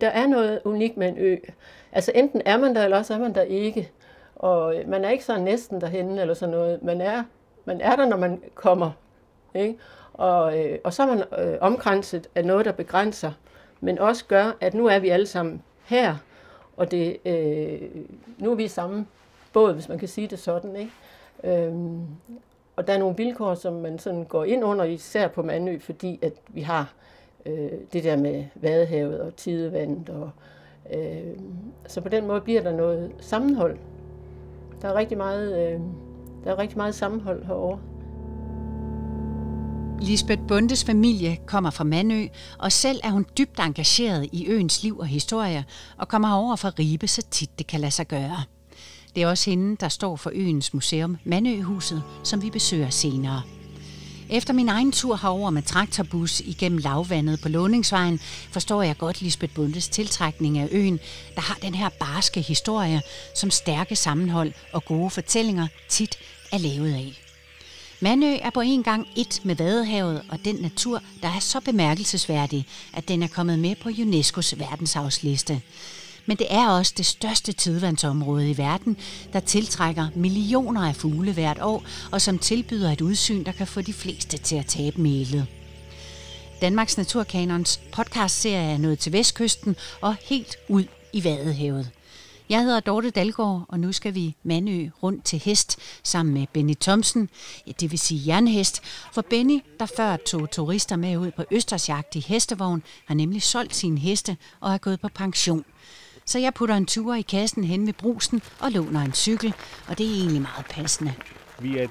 Der er noget unikt med en ø. Altså enten er man der, eller også er man der ikke. Og øh, man er ikke så næsten derhenne eller sådan noget. Man er, man er der, når man kommer. Ikke? Og, øh, og så er man øh, omkranset af noget, der begrænser, men også gør, at nu er vi alle sammen her, og det, øh, nu er vi i samme båd, hvis man kan sige det sådan. Ikke? Øhm, og der er nogle vilkår, som man sådan går ind under, især på Mandø, fordi at vi har øh, øh, det der med vadehavet og tidevandet. Og, øh, så på den måde bliver der noget sammenhold. Der er rigtig meget, øh, der er rigtig meget sammenhold herovre. Lisbeth Bundes familie kommer fra Manø, og selv er hun dybt engageret i øens liv og historie, og kommer herover fra Ribe så tit det kan lade sig gøre. Det er også hende, der står for øens museum Manøhuset, som vi besøger senere. Efter min egen tur herover med traktorbus igennem lavvandet på Låningsvejen, forstår jeg godt Lisbeth Bundes tiltrækning af øen, der har den her barske historie, som stærke sammenhold og gode fortællinger tit er lavet af. Manø er på en gang et med Vadehavet og den natur, der er så bemærkelsesværdig, at den er kommet med på UNESCO's verdensarvsliste. Men det er også det største tidvandsområde i verden, der tiltrækker millioner af fugle hvert år, og som tilbyder et udsyn, der kan få de fleste til at tabe mælet. Danmarks Naturkanons podcastserie er nået til vestkysten og helt ud i Vadehavet. Jeg hedder Dorte Dalgaard, og nu skal vi Mandø rundt til hest sammen med Benny Thomsen, det vil sige jernhest. For Benny, der før tog turister med ud på Østersjagt i hestevogn, har nemlig solgt sine heste og er gået på pension. Så jeg putter en tur i kassen hen ved brusen og låner en cykel, og det er egentlig meget passende. Vi er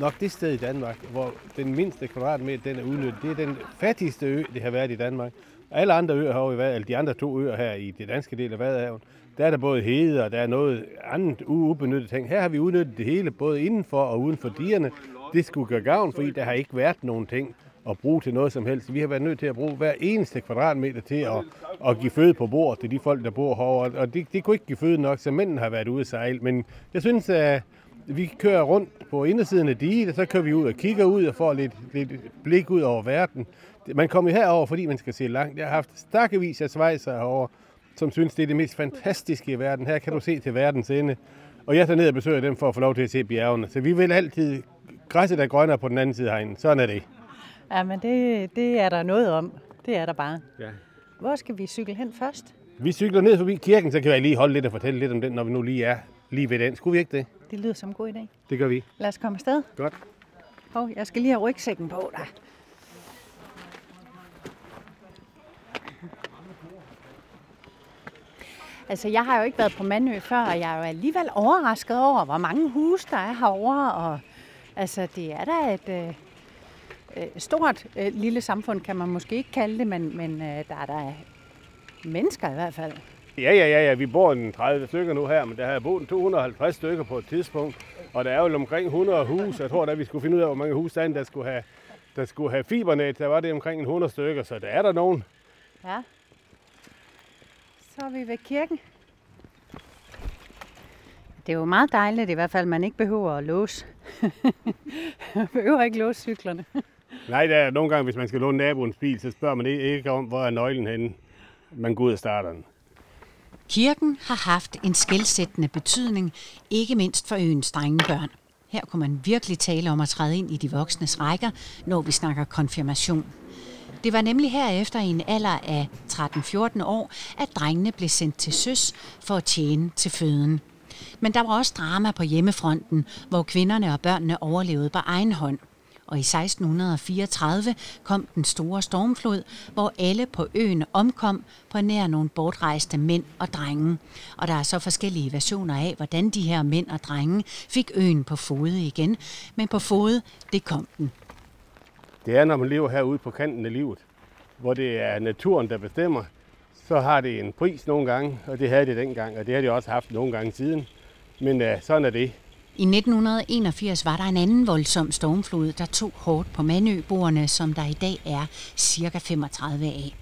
nok det sted i Danmark, hvor den mindste kvadratmeter den er udnyttet. Det er den fattigste ø, det har været i Danmark. Alle andre øer herovre i eller de andre to øer her i det danske del af Vadehavet, der er der både hede og der er noget andet ubenyttet ting. Her har vi udnyttet det hele, både indenfor og uden for dierne. Det skulle gøre gavn, fordi der har ikke været nogen ting at bruge til noget som helst. Vi har været nødt til at bruge hver eneste kvadratmeter til at, at give føde på bord til de folk, der bor herovre. Og det, det kunne ikke give føde nok, så mændene har været ude at sejle. Men jeg synes, at vi kører rundt på indersiden af diget, og så kører vi ud og kigger ud og får lidt, lidt blik ud over verden. Man kommer herover, fordi man skal se langt. Jeg har haft stakkevis af svejser herovre, som synes, det er det mest fantastiske i verden. Her kan du se til verdens ende. Og jeg tager ned og besøger dem for at få lov til at se bjergene. Så vi vil altid græsset er grønnere på den anden side herinde. Sådan er det. Ja, men det, det er der noget om. Det er der bare. Ja. Hvor skal vi cykle hen først? Vi cykler ned forbi kirken, så kan jeg lige holde lidt og fortælle lidt om den, når vi nu lige er lige ved den. Skulle vi ikke det? Det lyder som en god idé. Det gør vi. Lad os komme afsted. Godt. Hov, jeg skal lige have rygsækken på dig. Altså, jeg har jo ikke været på Mandø før, og jeg er jo alligevel overrasket over, hvor mange huse der er herovre. Og, altså, det er da et øh, stort øh, lille samfund, kan man måske ikke kalde det, men, men øh, der er der mennesker i hvert fald. Ja, ja, ja, ja. Vi bor en 30 stykker nu her, men der har boet 250 stykker på et tidspunkt. Og der er jo omkring 100 huse. Jeg tror, at vi skulle finde ud af, hvor mange huse der er, der skulle have, der skulle have fibernet. Der var det omkring 100 stykker, så der er der nogen. Ja. Så er vi ved kirken. Det er jo meget dejligt i hvert fald, at man ikke behøver at låse. man behøver ikke låse cyklerne. Nej, der er nogle gange, hvis man skal låne naboens bil, så spørger man ikke om, hvor er nøglen henne. Man går ud og starter den. Kirken har haft en skældsættende betydning, ikke mindst for øens drengebørn. Her kunne man virkelig tale om at træde ind i de voksnes rækker, når vi snakker konfirmation. Det var nemlig herefter i en alder af 13-14 år, at drengene blev sendt til søs for at tjene til føden. Men der var også drama på hjemmefronten, hvor kvinderne og børnene overlevede på egen hånd. Og i 1634 kom den store stormflod, hvor alle på øen omkom på nær nogle bortrejste mænd og drenge. Og der er så forskellige versioner af, hvordan de her mænd og drenge fik øen på fode igen. Men på fode, det kom den. Det er, når man lever herude på kanten af livet, hvor det er naturen, der bestemmer, så har det en pris nogle gange, og det havde det dengang, og det har det også haft nogle gange siden. Men uh, sådan er det. I 1981 var der en anden voldsom stormflod, der tog hårdt på Manøboerne, som der i dag er cirka 35 af.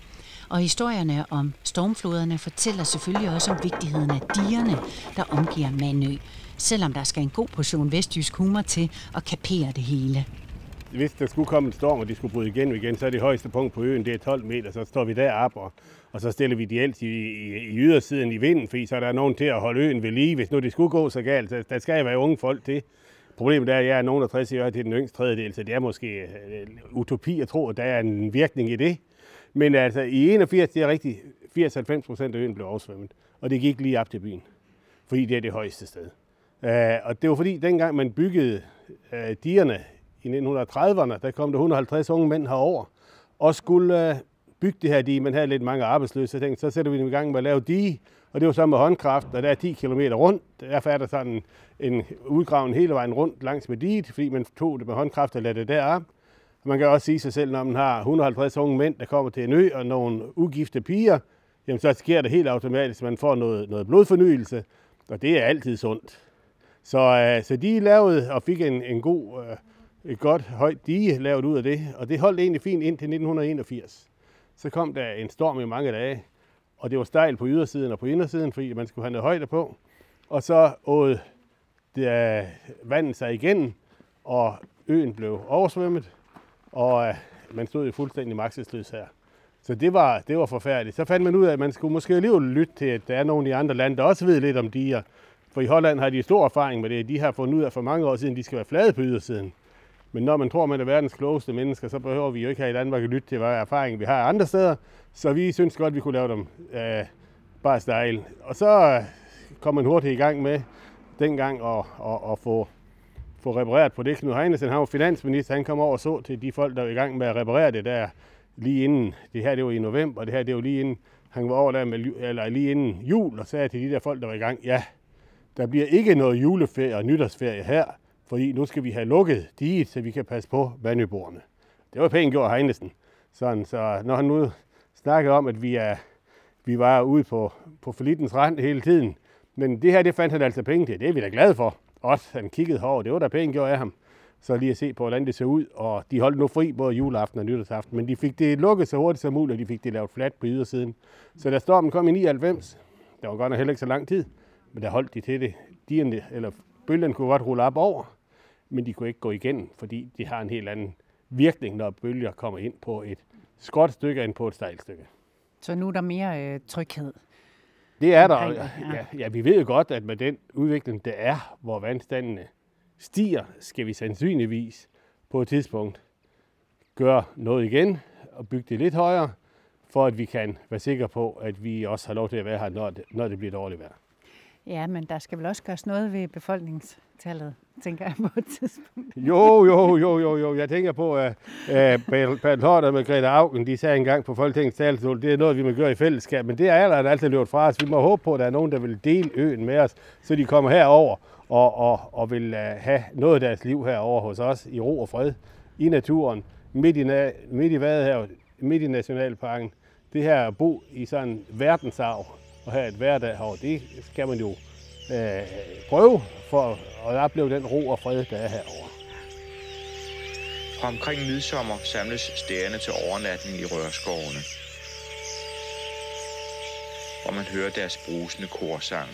Og historierne om stormfloderne fortæller selvfølgelig også om vigtigheden af dierne, der omgiver Manø, selvom der skal en god portion vestjysk humor til at kapere det hele hvis der skulle komme en storm, og de skulle bryde igennem igen, så er det højeste punkt på øen, det er 12 meter, så står vi deroppe, og, og så stiller vi de ældste i, i, i ydersiden i vinden, fordi så er der nogen til at holde øen ved lige, hvis nu det skulle gå så galt. Så der skal være unge folk til. Problemet er, at jeg er nogen af 60 år til den yngste tredjedel, så det er måske uh, utopi at tro, at der er en virkning i det. Men altså, i 81, det er rigtigt, 80-90 procent af øen blev oversvømmet, og det gik lige op til byen, fordi det er det højeste sted. Uh, og det var fordi, dengang man byggede øh, uh, dierne i 1930'erne, der kom der 150 unge mænd herover og skulle øh, bygge det her dige. Man havde lidt mange arbejdsløse, så tænkte, så sætter vi dem i gang med at lave dige, og det var så med håndkraft, og der er 10 km rundt. Derfor er der sådan en, en udgraven hele vejen rundt langs med diget, fordi man tog det med håndkraft og lagde det derop. Man kan også sige sig selv, når man har 150 unge mænd, der kommer til en ø, og nogle ugifte piger, jamen så sker det helt automatisk, at man får noget, noget blodfornyelse, og det er altid sundt. Så, øh, så de lavede og fik en, en god, øh, et godt højt dige lavet ud af det, og det holdt egentlig fint indtil 1981. Så kom der en storm i mange dage, og det var stejl på ydersiden og på indersiden, fordi man skulle have noget højde på. Og så åd det, vandet sig igen, og øen blev oversvømmet, og øh, man stod i fuldstændig magtesløs her. Så det var, det var forfærdeligt. Så fandt man ud af, at man skulle måske alligevel lytte til, at der er nogle i andre lande, der også ved lidt om diger. For i Holland har de stor erfaring med det. De har fundet ud af for mange år siden, at de skal være flade på ydersiden. Men når man tror, man er verdens klogeste mennesker, så behøver vi jo ikke her i Danmark at lytte til, hvad erfaring vi har andre steder. Så vi synes godt, vi kunne lave dem øh, bare style. Og så kom man hurtigt i gang med dengang at, at, at få, få repareret på det. Knud Heinesen, han var finansminister, han kom over og så til de folk, der var i gang med at reparere det der lige inden. Det her, det var i november, det her, det var lige inden, han var over der med, eller lige inden jul, og sagde til de der folk, der var i gang, ja, der bliver ikke noget juleferie og nytårsferie her, fordi nu skal vi have lukket diget, så vi kan passe på vandøborene. Det var pænt gjort Heinesen. Sådan, så når han nu snakkede om, at vi, er, vi var ude på, på forlittens rand hele tiden, men det her, det fandt han altså penge til. Det er vi da glade for. Også han kiggede herover. Det var da pænt gjort af ham. Så lige at se på, hvordan det ser ud. Og de holdt nu fri både juleaften og nytårsaften. Men de fik det lukket så hurtigt som muligt, og de fik det lavet fladt på ydersiden. Så da stormen kom i 99, der var godt nok heller ikke så lang tid, men der holdt de til det. Dierne, eller bølgen kunne godt rulle op over, men de kunne ikke gå igen, fordi de har en helt anden virkning, når bølger kommer ind på et skråt stykke end på et stejlt stykke. Så nu er der mere øh, tryghed? Det er der. Ja. Ja, ja, vi ved jo godt, at med den udvikling, der er, hvor vandstandene stiger, skal vi sandsynligvis på et tidspunkt gøre noget igen og bygge det lidt højere, for at vi kan være sikre på, at vi også har lov til at være her, når det, når det bliver dårligt vejr. Ja, men der skal vel også gøres noget ved befolkningstallet, tænker jeg på et tidspunkt. Jo, jo, jo, jo, jo. Jeg tænker på, at uh, Bertel Hård med Margrethe Augen, de sagde engang på Folketingets talerstol, det er noget, vi må gøre i fællesskab, men det er allerede altid løbet fra os. Vi må håbe på, at der er nogen, der vil dele øen med os, så de kommer herover og, og, og vil uh, have noget af deres liv herover hos os i ro og fred, i naturen, midt i, midt i Vadehavet, midt i Nationalparken. Det her at bo i sådan en verdensarv, og have et hverdag herovre, det skal man jo øh, prøve for at opleve den ro og fred, der er herovre. Fra omkring midsommer samles stærne til overnatning i rørskovene, hvor man hører deres brusende korsang.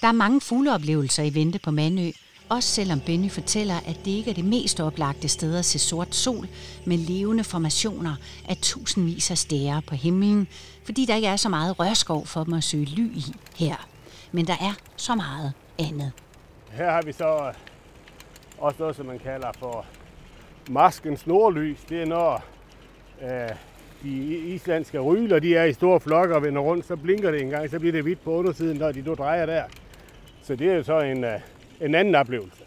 Der er mange fugleoplevelser i vente på Mandø, også selvom Benny fortæller, at det ikke er det mest oplagte sted at se sort sol med levende formationer af tusindvis af stære på himlen, fordi der ikke er så meget rørskov for dem at søge ly i her. Men der er så meget andet. Her har vi så øh, også noget, som man kalder for maskens nordlys. Det er når øh, de islandske ryler, de er i store flokke og vender rundt, så blinker det en gang, så bliver det hvidt på undersiden, når de nu drejer der. Så det er jo så en, øh, en anden oplevelse.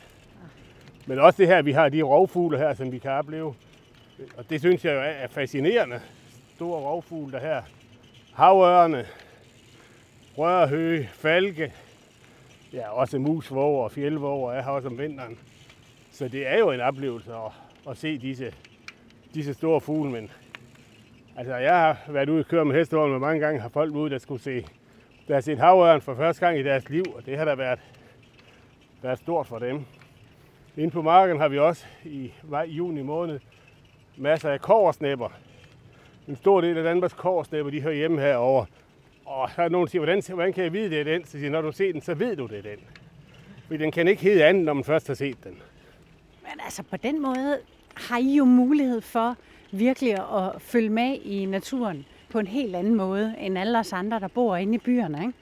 Men også det her, vi har de rovfugle her, som vi kan opleve. Og det synes jeg jo er fascinerende. Store rovfugle, der her. Havørne, rørhøge, falke, ja, også musvåger og fjeldvåger er her også om vinteren. Så det er jo en oplevelse at, at se disse, disse store fugle. Men altså, jeg har været ude og køre med hestevogn, og mange gange har folk ude, der skulle se, der har set havørn for første gang i deres liv, og det har da været været stort for dem. Inde på marken har vi også i maj, juni måned masser af koversnæpper. En stor del af Danmarks koversnæpper, de hører hjemme herovre. Og så er nogen, der siger, hvordan, hvordan kan jeg vide, det er den? Så siger når du ser den, så ved du, det er den. Fordi den kan ikke hedde andet, når man først har set den. Men altså på den måde har I jo mulighed for virkelig at følge med i naturen på en helt anden måde end alle os andre, der bor inde i byerne, ikke?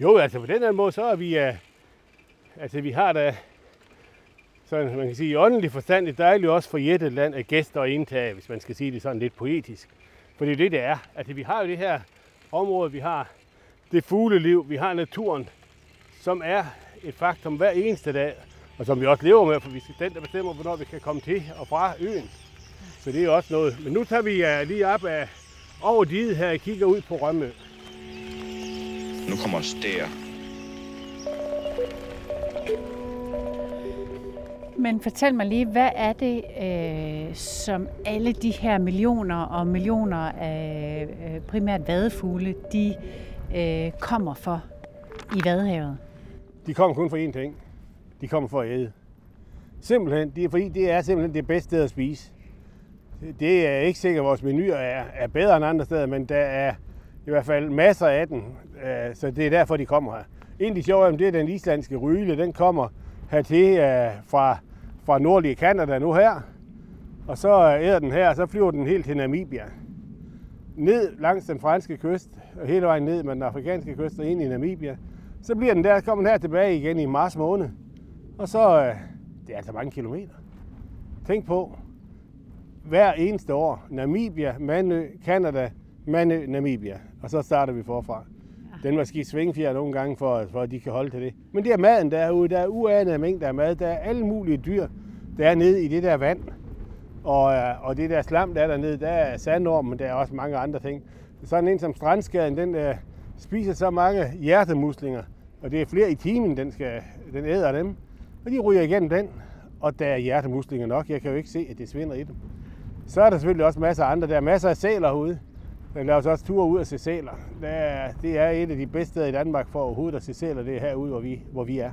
Jo, altså på den her måde, så er vi, uh, altså vi har da, sådan man kan sige, i åndelig forstand et dejligt også for et land af gæster og indtage, hvis man skal sige det sådan lidt poetisk. For det er det, det er. Altså vi har jo det her område, vi har det fugleliv, vi har naturen, som er et faktum hver eneste dag, og som vi også lever med, for vi skal den, der bestemmer, hvornår vi kan komme til og fra øen. Så det er også noget. Men nu tager vi uh, lige op af over diget her og kigger ud på Rømø. Nu kommer stær. Men fortæl mig lige, hvad er det, øh, som alle de her millioner og millioner af øh, primært vadefugle, de øh, kommer for i Vadehavet? De kommer kun for én ting. De kommer for at æde. Simpelthen, det er, fordi det er simpelthen det bedste sted at spise. Det er ikke sikkert, at vores menuer er, er bedre end andre steder, men der er i hvert fald masser af den, øh, så det er derfor, de kommer her. En af de sjove det er den islandske ryle. Den kommer hertil øh, fra, fra nordlige Kanada nu her, og så æder den her, og så flyver den helt til Namibia. Ned langs den franske kyst, og hele vejen ned med den afrikanske kyst og ind i Namibia. Så bliver den der, kommer den her tilbage igen i marts måned. Og så, øh, det er altså mange kilometer. Tænk på, hver eneste år, Namibia, Manø, Kanada, Manø, Namibia. Og så starter vi forfra. Den måske svingfjer nogle gange, for, for at de kan holde til det. Men det er maden derude. Der er uanede mængder af mad. Der er alle mulige dyr, der er nede i det der vand. Og, øh, og det der slam, der er dernede, der er sandorm, men der er også mange andre ting. Sådan en som strandskaden, den uh, spiser så mange hjertemuslinger, og det er flere i timen, den, skal, den æder dem. Og de ryger igennem den, og der er hjertemuslinger nok. Jeg kan jo ikke se, at det svinder i dem. Så er der selvfølgelig også masser af andre. Der er masser af sæler herude. Der laver så også ture ud at se sæler. Det er, det er et af de bedste steder i Danmark for overhovedet at se sæler, det er herude, hvor vi, hvor vi er.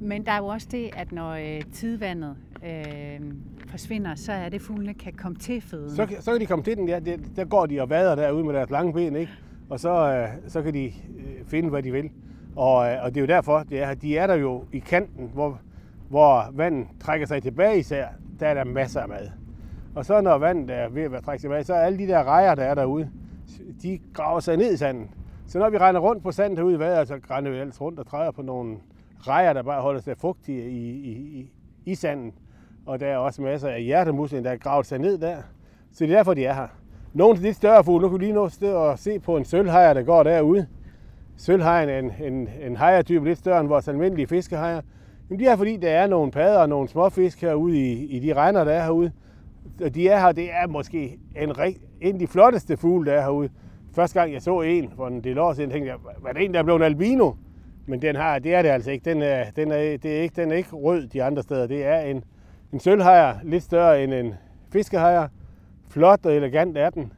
Men der er jo også det, at når øh, tidvandet øh, forsvinder, så er det, fuglene kan komme til føden. Så, så kan de komme til den, ja. Det, der går de og vader derude med deres lange ben, ikke? Og så, øh, så kan de øh, finde, hvad de vil. Og, øh, og det er jo derfor, det er, de er der jo i kanten, hvor, hvor vandet trækker sig tilbage især. Der er der masser af mad. Og så når vandet er ved at være trækket tilbage, så er alle de der rejer, der er derude, de graver sig ned i sanden. Så når vi render rundt på sandet herude i vandet, så render vi ellers rundt og træder på nogle rejer, der bare holder sig fugtige i, i, i, i sanden. Og der er også masser af hjertemuslinger, der er gravet sig ned der. Så det er derfor, de er her. Nogle af de lidt større fugle, nu kan vi lige nå sted og se på en sølvhejer, der går derude. Sølvhejen er en, en, en hejertype lidt større end vores almindelige fiskehejer. Jamen de er fordi, der er nogle padder og nogle småfisk herude i, i de regner, der er herude de er her, det er måske en, en af de flotteste fugle, der er herude. Første gang jeg så en for en del år siden, tænkte jeg, var det en, der er blevet en albino? Men den har, det er det altså ikke. Den er, den er, det er ikke, den er ikke rød de andre steder. Det er en, en sølvhajer, lidt større end en fiskehajer. Flot og elegant er den.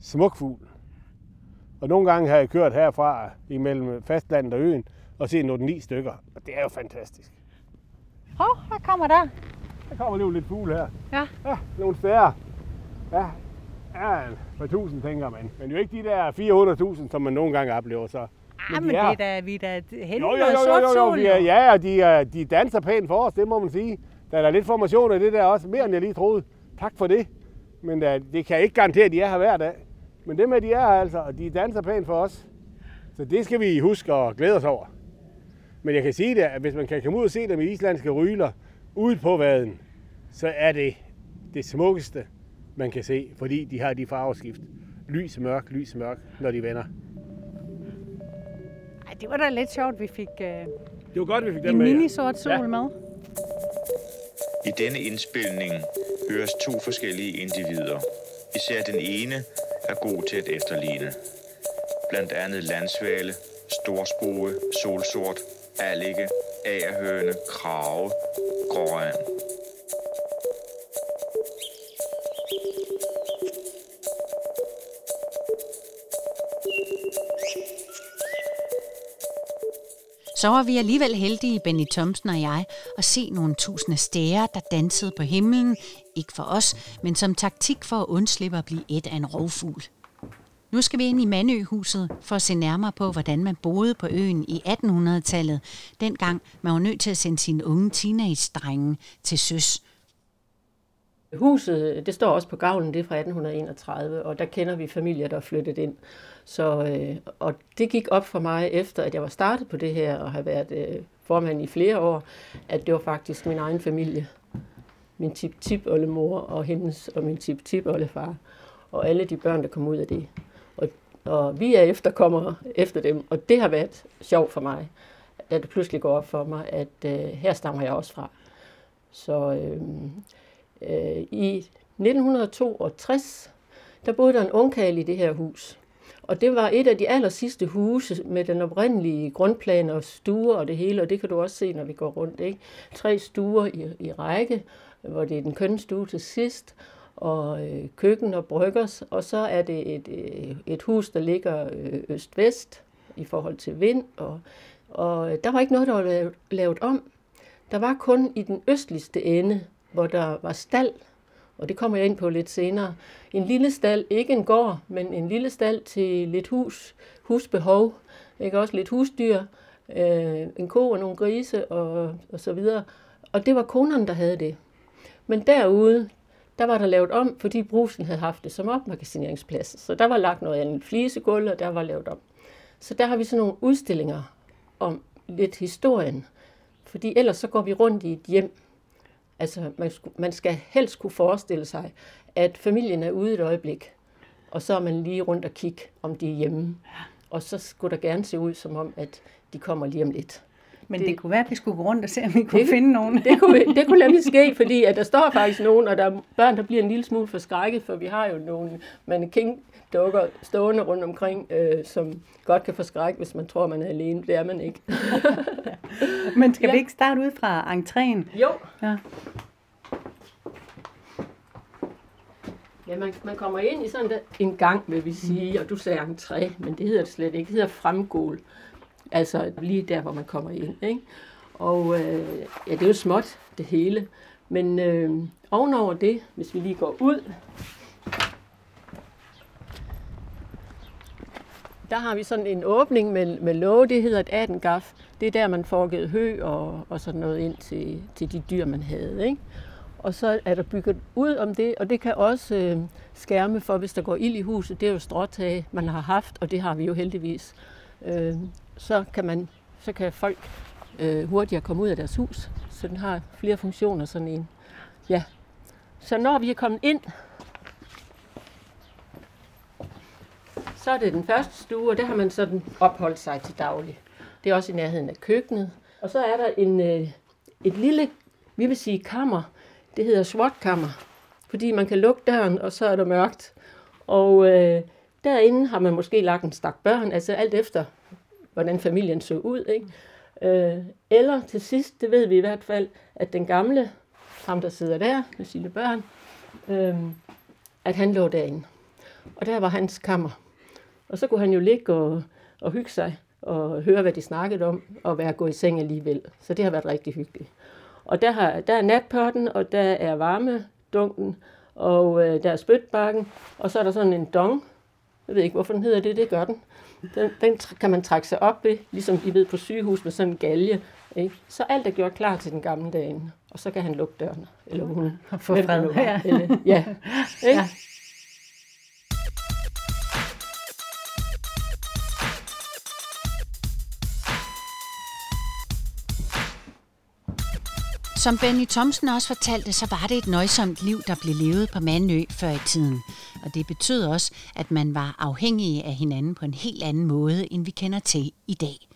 Smuk fugl. Og nogle gange har jeg kørt herfra imellem fastlandet og øen og set nogle ni stykker. Og det er jo fantastisk. Hov, hvad kommer der. Der kommer lige lidt fugle her. Ja. Ja, nogle steder. Ja, ja, for tusind tænker man. Men jo ikke de der 400.000, som man nogle gange oplever. Så. Men, ah, men det er da, vi er da hen jo, jo, jo, jo, jo, jo, vi er, ja, og de, de danser pænt for os, det må man sige. Der er der lidt formation af det der også, mere end jeg lige troede. Tak for det. Men uh, det kan jeg ikke garantere, at de er her hver dag. Men det med, de er her altså, og de danser pænt for os. Så det skal vi huske og glæde os over. Men jeg kan sige det, at hvis man kan komme ud og se dem i islandske ryler, ude på vaden, så er det det smukkeste, man kan se, fordi de har de farveskift. Lys, mørk, lys, mørk, når de vender. Ej, det var da lidt sjovt, vi fik uh, det var godt, vi fik en med. mini-sort sol ja. med. I denne indspilning høres to forskellige individer. Især den ene er god til at efterligne. Blandt andet landsvale, storspoge, solsort, allige, agerhøne, krave, gråand. Så var vi alligevel heldige, Benny Thomsen og jeg, at se nogle tusinde stære, der dansede på himlen. Ikke for os, men som taktik for at undslippe at blive et af en rovfugl. Nu skal vi ind i Mandøhuset for at se nærmere på, hvordan man boede på øen i 1800-tallet, dengang man var nødt til at sende sine unge teenage-drenge til søs. Huset, det står også på gavlen, det er fra 1831, og der kender vi familier, der er flyttet ind. Så, øh, og det gik op for mig, efter at jeg var startet på det her, og har været øh, formand i flere år, at det var faktisk min egen familie. Min tip-tip-oldemor og hendes og min tip-tip-oldefar. Og alle de børn, der kom ud af det. Og, vi er efterkommere efter dem, og det har været sjovt for mig, at det pludselig går op for mig, at øh, her stammer jeg også fra. Så øh, øh, i 1962, der boede der en ungkald i det her hus. Og det var et af de aller sidste huse med den oprindelige grundplan og stuer og det hele, og det kan du også se, når vi går rundt. Ikke? Tre stuer i, i række, hvor det er den kønne stue til sidst, og øh, køkken og bryggers, og så er det et, øh, et hus, der ligger øh, øst-vest i forhold til vind, og, og øh, der var ikke noget, der var lavet, lavet om. Der var kun i den østligste ende, hvor der var stald, og det kommer jeg ind på lidt senere. En lille stald, ikke en gård, men en lille stald til lidt hus, husbehov, ikke også lidt husdyr, øh, en ko og nogle grise og, og så videre. Og det var konerne, der havde det. Men derude, der var der lavet om, fordi brusen havde haft det som opmagasineringsplads. Så der var lagt noget andet flisegulv, og der var lavet om. Så der har vi sådan nogle udstillinger om lidt historien. Fordi ellers så går vi rundt i et hjem, Altså, man, man skal helst kunne forestille sig, at familien er ude et øjeblik, og så er man lige rundt og kigge, om de er hjemme. Og så skulle der gerne se ud, som om, at de kommer lige om lidt. Men det, det kunne være, at vi skulle gå rundt og se, om vi kunne det, finde nogen. Det kunne, det kunne nemlig ske, fordi at der står faktisk nogen, og der er børn, der bliver en lille smule forskrækket, for vi har jo nogle mannequin-dukker stående rundt omkring, øh, som godt kan forskrække, hvis man tror, man er alene. Det er man ikke. Men skal ja. vi ikke starte ud fra entréen? Jo. Ja. Ja, man, man kommer ind i sådan der, en gang, vil vi sige, og du sagde entré, men det hedder det slet ikke. Det hedder fremgål. Altså lige der, hvor man kommer ind. Ikke? Og øh, ja, det er jo småt, det hele. Men øh, ovenover det, hvis vi lige går ud, der har vi sådan en åbning med, med låge, det hedder et adengaf. Det er der, man får givet hø og, og sådan noget ind til, til de dyr, man havde. Ikke? Og så er der bygget ud om det, og det kan også øh, skærme for, hvis der går ild i huset. Det er jo stråtag, man har haft, og det har vi jo heldigvis. Øh, så kan, man, så kan folk øh, hurtigere komme ud af deres hus. Så den har flere funktioner, sådan en. Ja. Så når vi er kommet ind, så er det den første stue, og der har man sådan opholdt sig til daglig. Det er også i nærheden af køkkenet. Og så er der en, øh, et lille, vi vil sige kammer, det hedder SWAT-kammer, fordi man kan lukke døren, og så er der mørkt. Og øh, derinde har man måske lagt en stak børn, altså alt efter, hvordan familien så ud. Ikke? Øh, eller til sidst, det ved vi i hvert fald, at den gamle, ham der sidder der med sine børn, øh, at han lå derinde. Og der var hans kammer. Og så kunne han jo ligge og, og hygge sig og høre, hvad de snakkede om, og være gået i seng alligevel. Så det har været rigtig hyggeligt. Og der, har, der er natpotten, og der er varmedunken, og øh, der er spytbakken, og så er der sådan en dong. Jeg ved ikke, hvorfor den hedder det, det gør den. Den, den kan man trække sig op ved, ligesom de ved på sygehus med sådan en galge. Ikke? Så alt er gjort klar til den gamle dagen, og så kan han lukke døren, eller hun. få fred. Ja. Eller, ja. Ikke? ja. Som Benny Thomsen også fortalte, så var det et nøjsomt liv, der blev levet på Mandø før i tiden. Og det betød også, at man var afhængige af hinanden på en helt anden måde, end vi kender til i dag.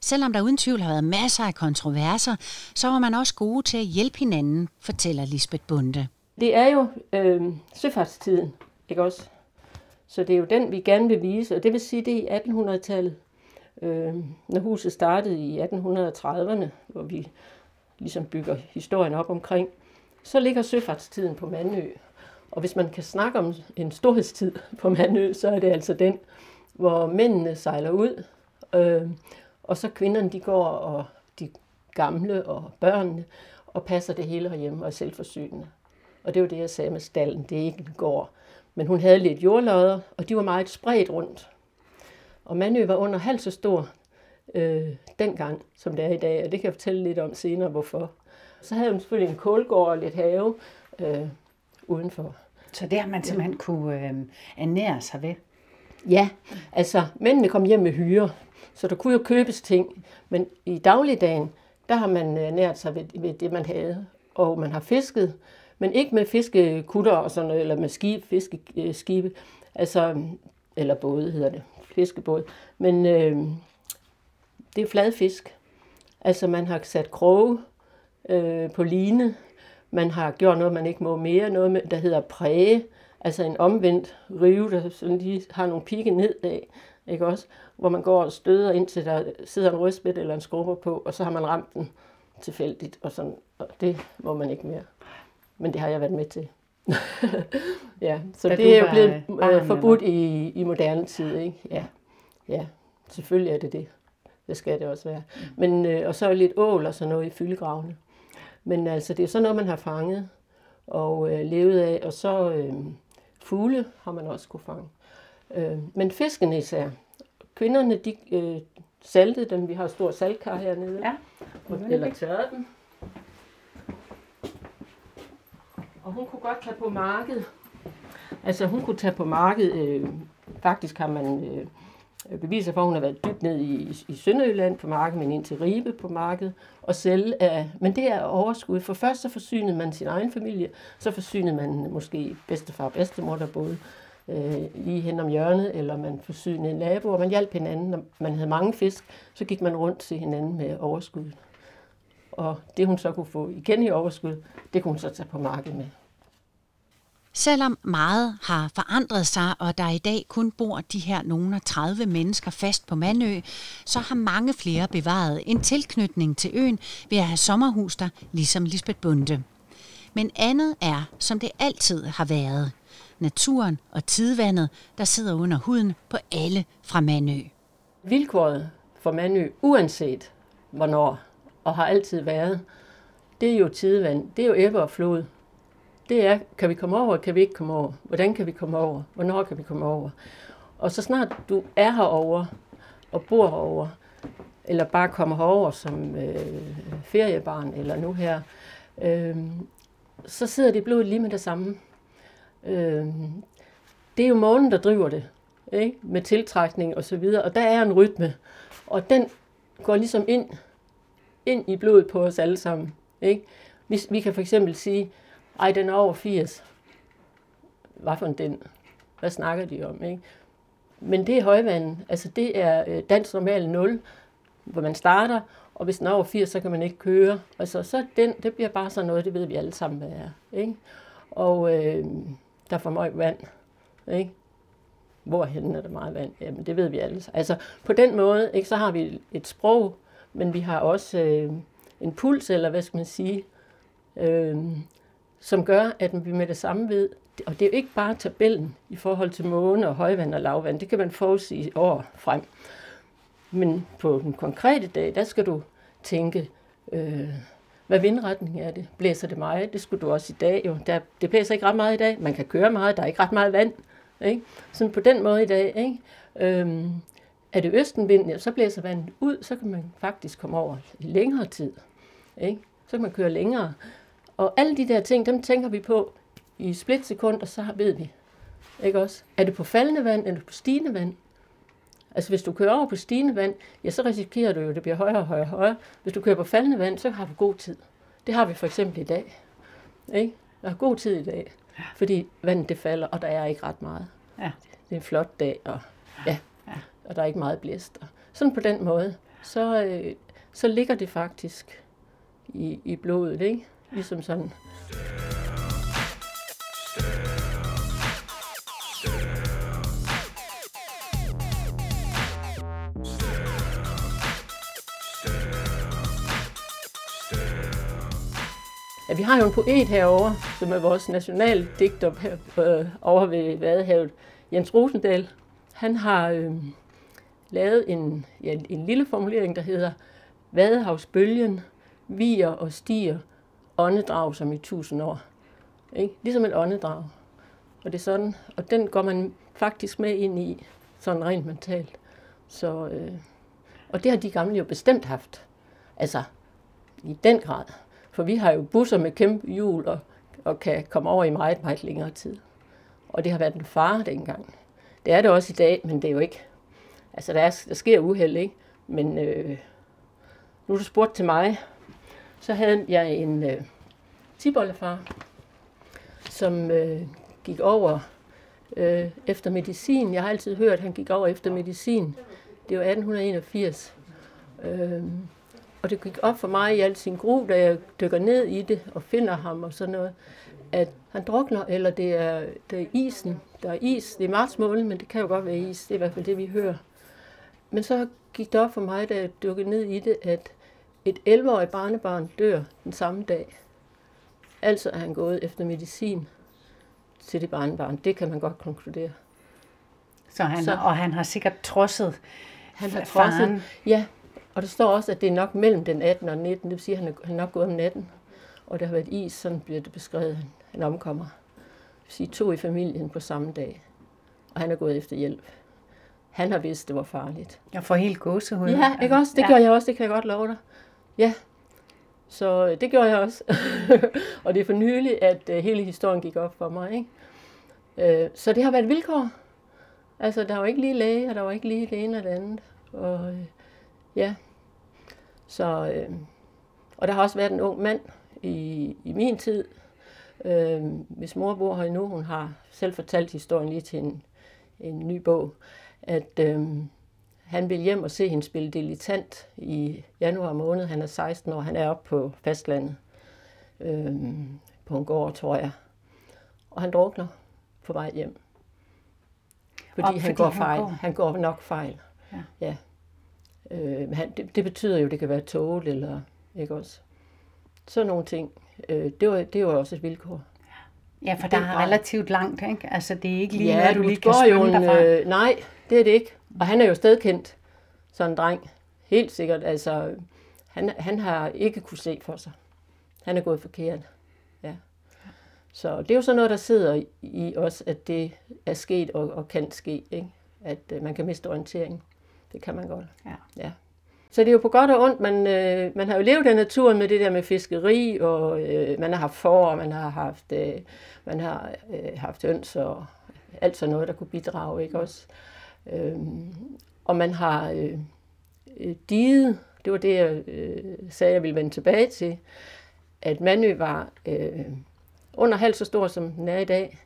Selvom der uden tvivl har været masser af kontroverser, så var man også gode til at hjælpe hinanden, fortæller Lisbeth Bunde. Det er jo øh, søfartstiden, ikke også? Så det er jo den, vi gerne vil vise, og det vil sige, det er i 1800-tallet. Øh, når huset startede i 1830'erne, hvor vi ligesom bygger historien op omkring, så ligger søfartstiden på Mandø. Og hvis man kan snakke om en storhedstid på Mandø, så er det altså den, hvor mændene sejler ud, øh, og så kvinderne de går, og de gamle og børnene, og passer det hele herhjemme og er selvforsynende. Og det var det, jeg sagde med stallen. Det er ikke en gård. Men hun havde lidt jordlodder, og de var meget spredt rundt. Og Mandø var under halvt så stor øh, dengang, som det er i dag, og det kan jeg fortælle lidt om senere, hvorfor. Så havde hun selvfølgelig en kålgård og lidt have øh, udenfor. Så det har man simpelthen ja. kunne øh, ernære sig ved? Ja, altså mændene kom hjem med hyre, så der kunne jo købes ting, men i dagligdagen, der har man øh, nært sig ved, ved det, man havde. Og man har fisket, men ikke med fiskekutter og sådan noget, eller med skib, fiskeskibe, altså, eller både hedder det, fiskebåd. Men øh, det er fladfisk. Altså man har sat kroge øh, på line, man har gjort noget, man ikke må mere, noget, med, der hedder præge, altså en omvendt rive, der sådan lige har nogle pigge nedad, ikke også? Hvor man går og støder indtil der sidder en rødspæt eller en skrubber på, og så har man ramt den tilfældigt, og, sådan, og det må man ikke mere. Men det har jeg været med til. ja, så da det er jo blevet øh, forbudt i, i moderne tid, ikke? Ja. ja, selvfølgelig er det det. Det skal det også være. Men, øh, og så er lidt ål og sådan noget i fyldegravene. Men altså, det er sådan noget, man har fanget og øh, levet af. Og så øh, fugle har man også kunne fange. Øh, men fiskene især. Kvinderne, de øh, saltede dem. Vi har et stort saltkar hernede. Ja. Og, eller tørrede dem. Og hun kunne godt tage på markedet. Altså hun kunne tage på markedet. Øh, faktisk har man øh, Øh, beviser for, at hun har været dybt ned i, i Sønderjylland på markedet, men ind til Ribe på markedet og sælge af. Men det er overskud. For først så forsynede man sin egen familie, så forsynede man måske bedstefar og bedstemor, der boede øh, lige hen om hjørnet, eller man forsynede en nabo, og man hjalp hinanden. Når man havde mange fisk, så gik man rundt til hinanden med overskud. Og det hun så kunne få igen i overskud, det kunne hun så tage på markedet med. Selvom meget har forandret sig, og der i dag kun bor de her nogle 30 mennesker fast på Mandø, så har mange flere bevaret en tilknytning til øen ved at have sommerhus der, ligesom Lisbeth Bunde. Men andet er, som det altid har været. Naturen og tidvandet, der sidder under huden på alle fra Mandø. Vilkåret for Mandø, uanset hvornår, og har altid været, det er jo tidvand, det er jo æbber og flod det er, kan vi komme over, kan vi ikke komme over? Hvordan kan vi komme over? Hvornår kan vi komme over? Og så snart du er herover og bor herover, eller bare kommer herover som øh, feriebarn, eller nu her, øh, så sidder det i blodet lige med det samme. Øh, det er jo månen, der driver det, ikke? med tiltrækning og så videre, og der er en rytme, og den går ligesom ind, ind i blodet på os alle sammen. Ikke? Vi, vi kan for eksempel sige, ej, den er over 80. Hvad for en den? Hvad snakker de om, ikke? Men det er højvand. Altså, det er øh, dansk normal 0, hvor man starter, og hvis den er over 80, så kan man ikke køre. Altså, så den, det bliver bare sådan noget, det ved vi alle sammen, hvad er. Ikke? Og øh, der er for meget vand. Ikke? Hvorhen er der meget vand? Jamen, det ved vi alle. Altså, på den måde, ikke, så har vi et sprog, men vi har også øh, en puls, eller hvad skal man sige, øh, som gør, at vi med det samme ved, og det er jo ikke bare tabellen i forhold til måne og højvand og lavvand, det kan man forudsige år frem. Men på den konkrete dag, der skal du tænke, øh, hvad vindretning er det? Blæser det meget? Det skulle du også i dag jo. Der, det blæser ikke ret meget i dag. Man kan køre meget, der er ikke ret meget vand. Ikke? Så på den måde i dag, ikke? Øhm, er det østenvind, ja, så blæser vandet ud, så kan man faktisk komme over i længere tid. Ikke? Så kan man køre længere. Og alle de der ting, dem tænker vi på i splitsekund, og så ved vi. Ikke også? Er det på faldende vand, eller på stigende vand? Altså hvis du kører over på stigende vand, ja, så risikerer du jo, at det bliver højere og højere og højere. Hvis du kører på faldende vand, så har du god tid. Det har vi for eksempel i dag. Ikke? Jeg har god tid i dag, fordi vandet det falder, og der er ikke ret meget. Ja. Det er en flot dag, og, ja, og der er ikke meget blæst. Sådan på den måde, så, øh, så ligger det faktisk i, i blodet. Ikke? Ligesom sådan. Ja, vi har jo en poet herover, som er vores nationaldigter øh, over ved Vadehavet, Jens Rosendal. Han har øh, lavet en, ja, en lille formulering, der hedder Vadehavsbølgen, viger og stiger, åndedrag som i tusind år. Ikke? Ligesom et åndedrag. Og det er sådan, og den går man faktisk med ind i, sådan rent mentalt. Så, øh, og det har de gamle jo bestemt haft. Altså, i den grad. For vi har jo busser med kæmpe hjul og, og kan komme over i meget, meget længere tid. Og det har været en fare dengang. Det er det også i dag, men det er jo ikke... Altså, der, er, der sker uheld, ikke? Men øh, nu er du spurgt til mig, så havde jeg en øh, tibollefar, som øh, gik over øh, efter medicin. Jeg har altid hørt, at han gik over efter medicin. Det var 1881. Øh, og det gik op for mig i al sin gru, da jeg dykker ned i det og finder ham og sådan noget, at han drukner, eller det er, det er isen. Der er is. Det er marts måned, men det kan jo godt være is. Det er i hvert fald det, vi hører. Men så gik det op for mig, da jeg dykkede ned i det, at et 11-årigt barnebarn dør den samme dag. Altså er han gået efter medicin til det barnebarn. Det kan man godt konkludere. Så han, så, og han har sikkert trodset han har trodset, Ja, og der står også, at det er nok mellem den 18 og 19. Det vil sige, at han er, han er nok gået om natten. Og der har været is, sådan bliver det beskrevet, han omkommer. Det vil sige to i familien på samme dag. Og han er gået efter hjælp. Han har vidst, det var farligt. Jeg får helt gåsehud. Ja, ikke også? Det ja. gør jeg også, det kan jeg godt love dig. Ja, så øh, det gjorde jeg også. og det er for nylig, at øh, hele historien gik op for mig. Ikke? Øh, så det har været vilkår. Altså, der var ikke lige læge, og der var ikke lige det ene og det andet. Og ja, så... og der har også været en ung mand i, i min tid. Øh, hvis mor bor her nu, hun har selv fortalt historien lige til en, en ny bog, at øh, han vil hjem og se hende spille dilettant i januar måned. Han er 16 år, han er oppe på fastlandet, øh, på en gård, tror jeg. Og han drukner på vej hjem. Fordi, fordi han går han fejl. Går. Han går nok fejl. Ja. ja. Øh, han, det, det betyder jo, det kan være tål eller ikke også. Sådan nogle ting. Øh, det, var, det var også et vilkår. Ja, for der er relativt langt, ikke? Altså, det er ikke lige ja, noget, du, du lige kan svømme derfra. Øh, nej, det er det ikke. Og han er jo stedkendt, sådan en dreng. Helt sikkert. Altså, han, han har ikke kunne se for sig. Han er gået forkert. Ja. Så det er jo sådan noget, der sidder i os, at det er sket og, og kan ske. Ikke? At uh, man kan miste orientering. Det kan man godt. Ja. ja. Så det er jo på godt og ondt. Man, øh, man har jo levet af naturen med det der med fiskeri, og øh, man har haft får, og man har haft, øh, man har øh, haft høns og alt sådan noget, der kunne bidrage. Ikke også? Øh, Øh, og man har øh, øh, diget, det var det, jeg øh, sagde, jeg ville vende tilbage til, at Manø var øh, under halvt så stor, som den er i dag.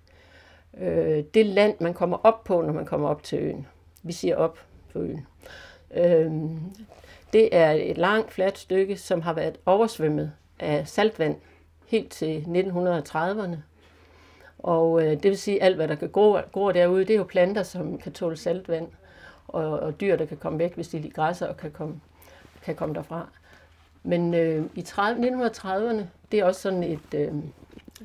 Øh, det land, man kommer op på, når man kommer op til øen. Vi siger op på øen. Øh, det er et langt, fladt stykke, som har været oversvømmet af saltvand helt til 1930'erne. Og øh, det vil sige, at alt, hvad der kan gro, gro derude, det er jo planter, som kan tåle saltvand, og, og dyr, der kan komme væk, hvis de lige græsser og kan komme, kan komme derfra. Men øh, i 30, 1930'erne, det er også sådan et, øh,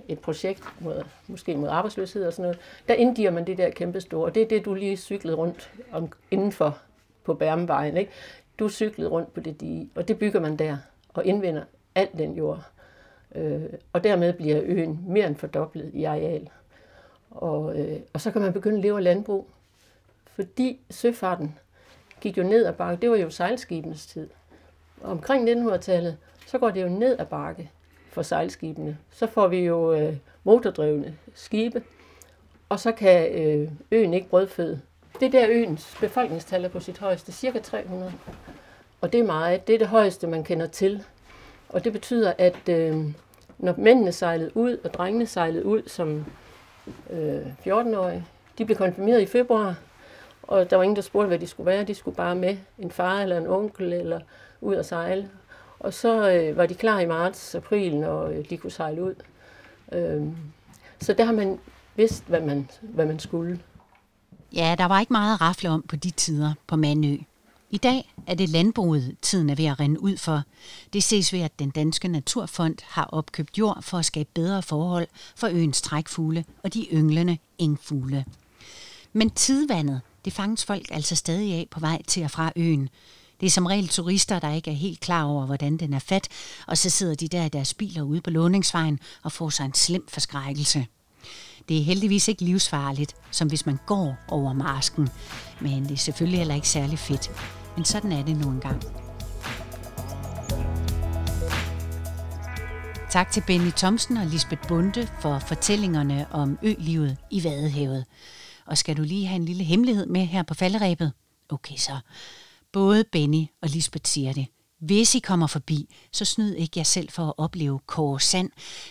et projekt, mod, måske mod arbejdsløshed og sådan noget, der indgiver man det der kæmpe store. Det er det, du lige cyklede rundt om, indenfor på Bærmevejen. Ikke? Du cyklede rundt på det dige, og det bygger man der, og indvinder al den jord. Øh, og dermed bliver øen mere end fordoblet i areal. Og, øh, og så kan man begynde at leve af landbrug. Fordi søfarten gik jo ned ad bakke. Det var jo sejlskibenes tid. Og omkring 1900-tallet, så går det jo ned ad bakke for sejlskibene. Så får vi jo øh, motordrevne skibe, og så kan øh, øen ikke brødføde. Det der øens befolkningstal er på sit højeste, cirka 300. Og det er meget. Det er det højeste, man kender til. Og det betyder, at øh, når mændene sejlede ud, og drengene sejlede ud som øh, 14-årige, de blev konfirmeret i februar, og der var ingen, der spurgte, hvad de skulle være. De skulle bare med en far eller en onkel eller ud og sejle. Og så øh, var de klar i marts, april, når øh, de kunne sejle ud. Øh, så der har man vidst, hvad man, hvad man skulle. Ja, der var ikke meget at rafle om på de tider på Mandø. I dag er det landbruget, tiden er ved at rende ud for. Det ses ved, at den danske Naturfond har opkøbt jord for at skabe bedre forhold for øens trækfugle og de ynglende engfugle. Men tidvandet, det fanges folk altså stadig af på vej til og fra øen. Det er som regel turister, der ikke er helt klar over, hvordan den er fat, og så sidder de der i deres biler ude på låningsvejen og får sig en slem forskrækkelse. Det er heldigvis ikke livsfarligt, som hvis man går over masken, men det er selvfølgelig heller ikke særlig fedt. Men sådan er det nu engang. Tak til Benny Thomsen og Lisbeth Bunde for fortællingerne om ølivet i Vadehavet. Og skal du lige have en lille hemmelighed med her på falderæbet? Okay så. Både Benny og Lisbeth siger det. Hvis I kommer forbi, så snyd ikke jer selv for at opleve Kåre Sand,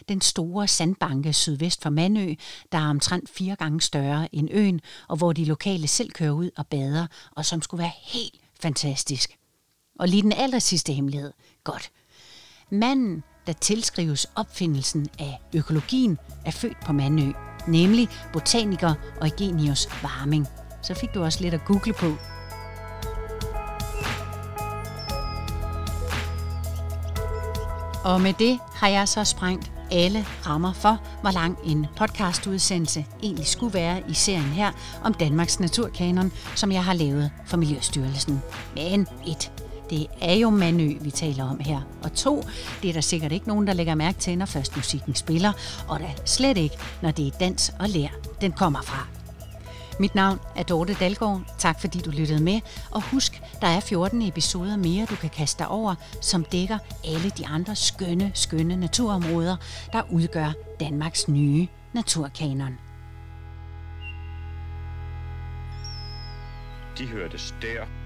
den store sandbanke sydvest for Mandø, der er omtrent fire gange større end øen, og hvor de lokale selv kører ud og bader, og som skulle være helt fantastisk. Og lige den aller sidste hemmelighed. Godt. Manden, der tilskrives opfindelsen af økologien, er født på Mandø, nemlig botaniker Eugenius Warming. Så fik du også lidt at google på, Og med det har jeg så sprængt alle rammer for, hvor lang en podcastudsendelse egentlig skulle være i serien her om Danmarks Naturkanon, som jeg har lavet for Miljøstyrelsen. Men et, det er jo Manø, vi taler om her. Og to, det er der sikkert ikke nogen, der lægger mærke til, når først musikken spiller, og da slet ikke, når det er dans og lær, den kommer fra. Mit navn er Dorte Dalgaard. Tak fordi du lyttede med. Og husk, der er 14 episoder mere, du kan kaste dig over, som dækker alle de andre skønne, skønne naturområder, der udgør Danmarks nye naturkanon. De hørtes der